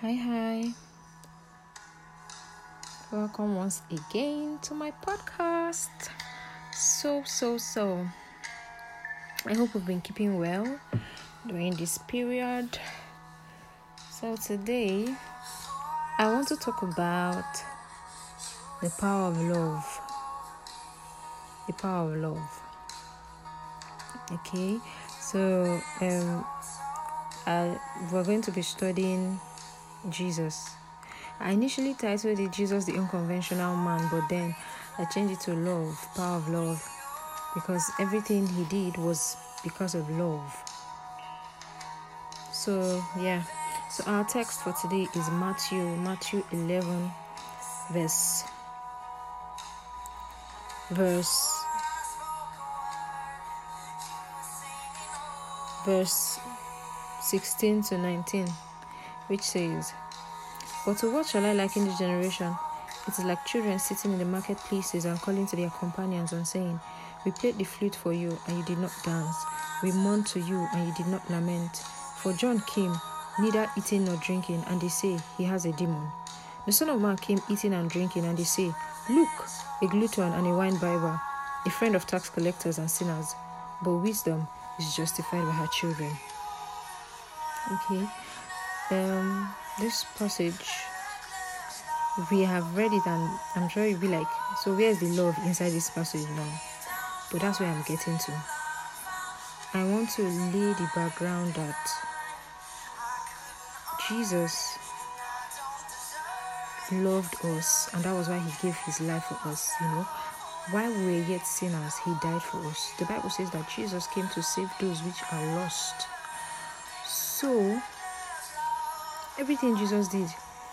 Hi, hi. Welcome once again to my podcast. So, so, so. I hope we've been keeping well during this period. So, today I want to talk about the power of love. The power of love. Okay, so um, I, we're going to be studying Jesus. I initially titled it Jesus the Unconventional Man, but then I changed it to Love, Power of Love, because everything he did was because of love. So, yeah. So, our text for today is Matthew, Matthew 11, verse, verse, verse 16 to 19 which says, But to what shall I liken this generation? It is like children sitting in the marketplaces and calling to their companions and saying, We played the flute for you, and you did not dance. We mourned to you, and you did not lament. For John came, neither eating nor drinking, and they say, He has a demon. The Son of Man came eating and drinking, and they say, Look, a glutton and a wine bibber, a friend of tax collectors and sinners. But wisdom is justified by her children. Okay, um, this passage we have read it and i'm sure you'll be like so where's the love inside this passage now? But that's where i'm getting to. I want to lay the background that jesus loved us and that was why he gave his life for us you know. While we were yet sinners he died for us. The bible says that jesus came to save those which are lost. So everything Jesus did,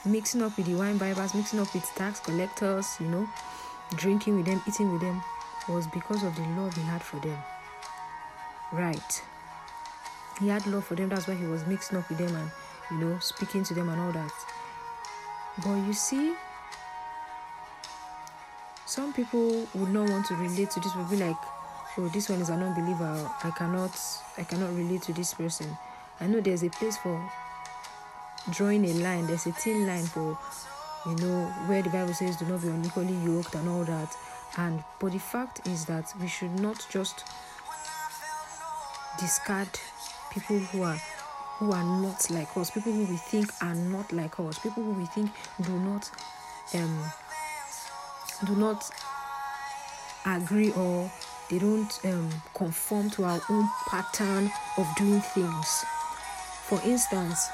mixing up with the wine bibbers, mixing up with tax collectors, you know, drinking with them, eating with them, was because of the love he had for them. Right. He had love for them, that's why he was mixing up with them and, you know, speaking to them and all that. But you see, some people would not want to relate to this, would be like, oh, this one is an unbeliever. I cannot I cannot relate to this person. I know there's a place for drawing a line. There's a thin line for, you know, where the Bible says do not be unequally yoked and all that. And but the fact is that we should not just discard people who are who are not like us, people who we think are not like us, people who we think do not um do not agree or they don't um, conform to our own pattern of doing things. For instance,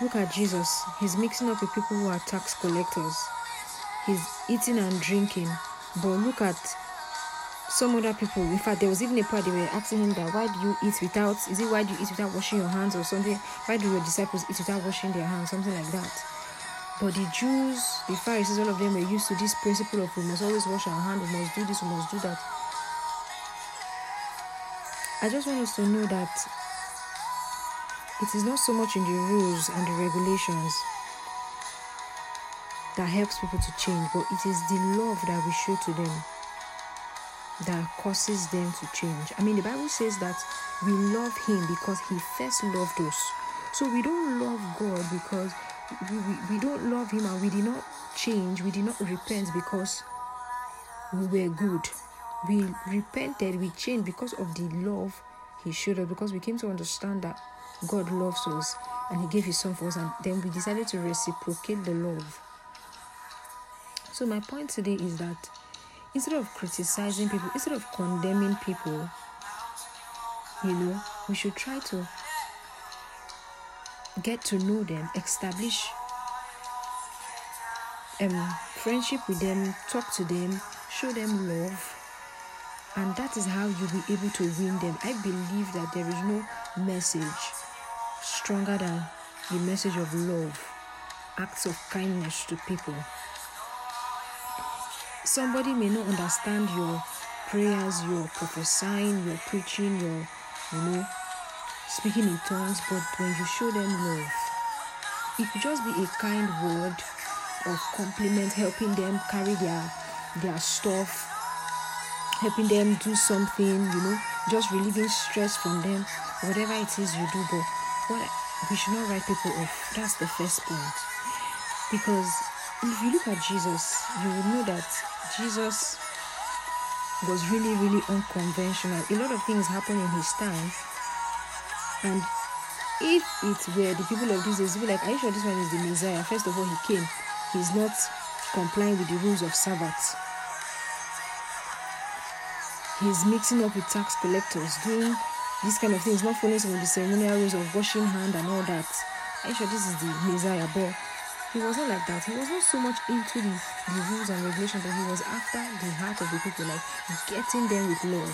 Look at Jesus. He's mixing up with people who are tax collectors. He's eating and drinking. But look at some other people. In fact, there was even a part they were asking him that why do you eat without is it why do you eat without washing your hands or something? Why do your disciples eat without washing their hands? Something like that. But the Jews, the Pharisees, all of them were used to this principle of we must always wash our hands, we must do this, we must do that. I just want us to know that it is not so much in the rules and the regulations that helps people to change, but it is the love that we show to them that causes them to change. I mean, the Bible says that we love Him because He first loved us. So we don't love God because we, we, we don't love Him and we did not change, we did not repent because we were good. We repented, we changed because of the love He showed us, because we came to understand that God loves us and He gave His Son for us, and then we decided to reciprocate the love. So, my point today is that instead of criticizing people, instead of condemning people, you know, we should try to get to know them, establish um, friendship with them, talk to them, show them love, and that is how you'll be able to win them. I believe that there is no message stronger than the message of love, acts of kindness to people. Somebody may not understand your prayers, your prophesying, your preaching, your, you know, speaking in tongues, but when you show them love, it could just be a kind word of compliment, helping them carry their their stuff, helping them do something, you know, just relieving stress from them, whatever it is you do. But what we should not write people off. That's the first point. Because if you look at Jesus, you will know that Jesus was really, really unconventional. A lot of things happened in his time. And if it were the people of these days, be like, Are you sure this one is the Messiah? First of all, he came, he's not complying with the rules of Sabbath. He's mixing up with tax collectors, doing these kind of things, not following some of the ceremonial rules of washing hand and all that. I'm sure this is the Messiah? But he wasn't like that. He was not so much into the, the rules and regulations, but he was after the heart of the people, like getting them with love.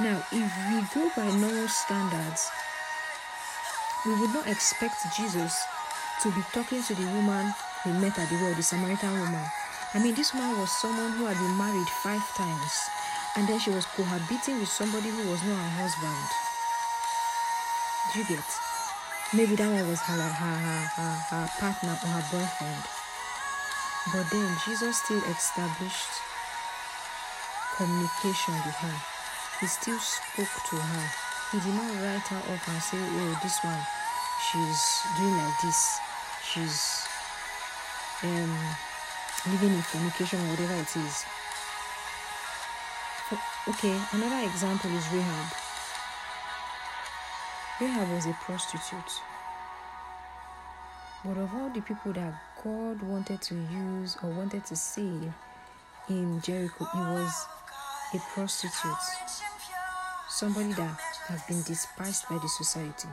Now, if we go by normal standards, we would not expect Jesus to be talking to the woman he met at the well, the Samaritan woman. I mean, this woman was someone who had been married five times, and then she was cohabiting with somebody who was not her husband. Do you get? Maybe that one was her, her, her, her, her partner or her boyfriend. But then Jesus still established communication with her. He still spoke to her. He did not write her off and say, oh, this one, she's doing like this. She's um, living in communication or whatever it is. Okay, another example is Rahab. Rahab was a prostitute. But of all the people that God wanted to use or wanted to save in Jericho, it was a prostitute. Somebody that has been despised by the society.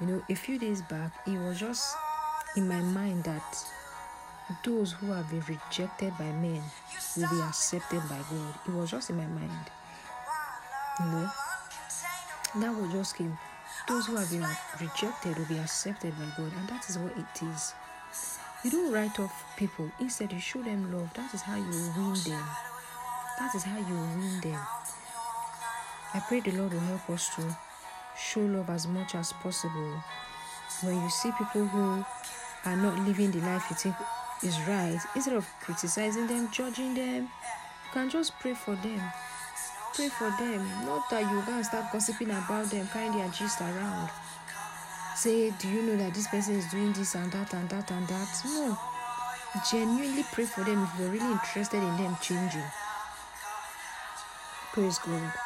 You know, a few days back, it was just in my mind that those who have been rejected by men will be accepted by God. It was just in my mind. You know, that was just came. Those who have been rejected will be accepted by God, and that is what it is. You don't write off people, instead, you show them love. That is how you win them. That is how you win them. I pray the Lord will help us to show love as much as possible. When you see people who are not living the life you think is right, instead of criticizing them, judging them, you can just pray for them pray for them. Not that you and start gossiping about them, carrying their gist around. Say, do you know that this person is doing this and that and that and that? No. Genuinely pray for them if you're really interested in them changing. Praise God.